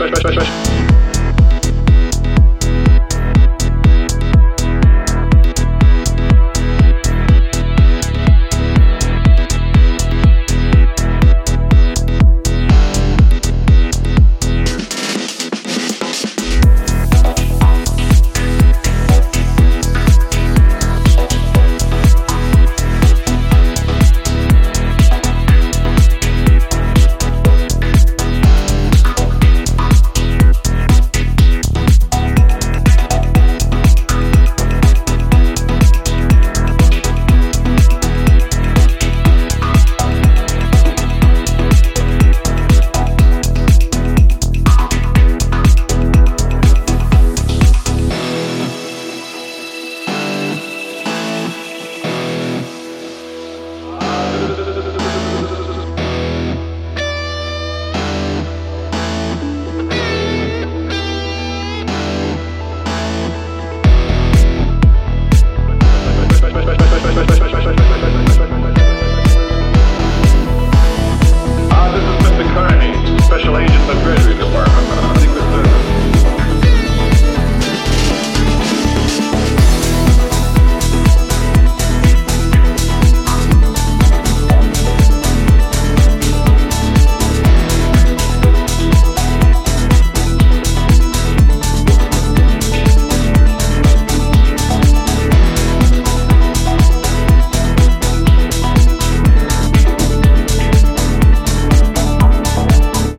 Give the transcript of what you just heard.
バイバイバイバイ